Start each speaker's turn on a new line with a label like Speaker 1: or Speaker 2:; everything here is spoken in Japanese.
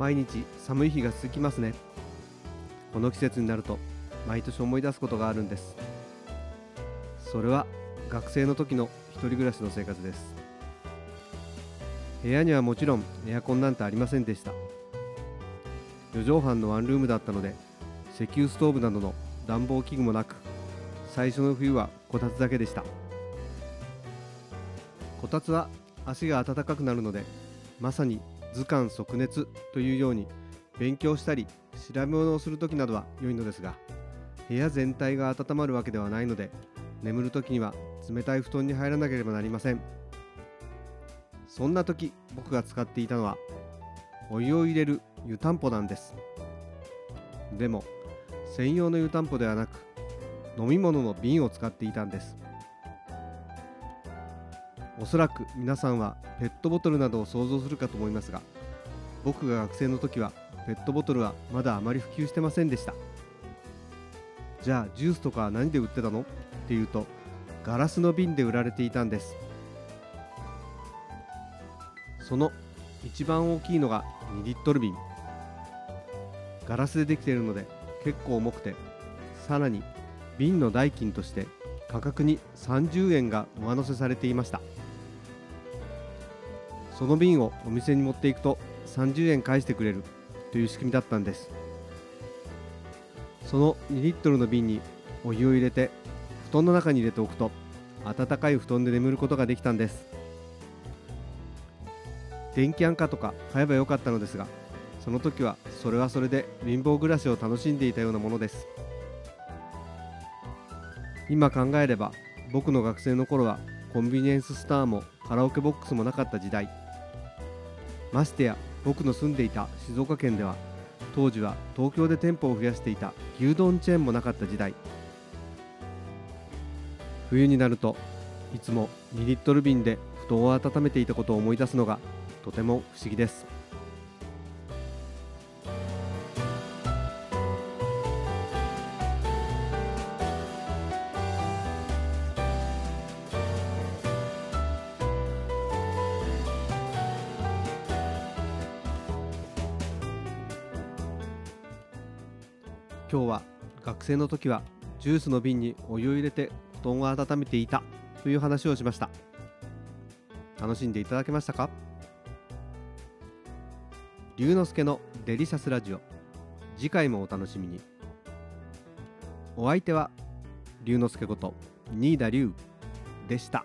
Speaker 1: 毎日寒い日が続きますね。この季節になると毎年思い出すことがあるんです。それは学生の時の一人暮らしの生活です。部屋にはもちろんエアコンなんてありませんでした。4畳半のワンルームだったので石油ストーブなどの暖房器具もなく最初の冬はこたつだけでした。こたつは足が暖かくなるのでまさに図鑑即熱というように勉強したり調べ物をする時などは良いのですが部屋全体が温まるわけではないので眠る時には冷たい布団に入らなければなりません。そんな時僕が使っていたのはお湯を入れる湯たんぽなんです。でも専用の湯たんぽではなく飲み物の瓶を使っていたんです。おそらく皆さんはペットボトルなどを想像するかと思いますが僕が学生の時はペットボトルはまだあまり普及してませんでした。じゃあジュースとか何で売ってたの？っていうとガラスの瓶で売られていたんです。その一番大きいのが2リットル瓶。ガラスでできているので結構重くてさらに瓶の代金として価格に30円が上乗せされていました。その瓶をお店に持っていくと30円返してくれるという仕組みだったんです。その2リットルの瓶にお湯を入れて布団の中に入れておくと暖かい布団で眠ることができたんです。電気安価とか買えばよかったのですがその時はそれはそれで貧乏暮らしを楽しんでいたようなものです。今考えれば僕の学生の頃はコンビニエンスストアもカラオケボックスもなかった時代。ましてや僕の住んでいた静岡県では当時は東京で店舗を増やしていた牛丼チェーンもなかった時代。冬になるといつも2リットル瓶で布団を温めていたことを思い出すのがとても不思議です。今日は学生の時はジュースの瓶にお湯を入れて布団を温めていたという話をしました。楽しんでいただけましたか？龍之介のデリシャスラジオ。次回もお楽しみに。お相手は龍之介こと新田龍でした。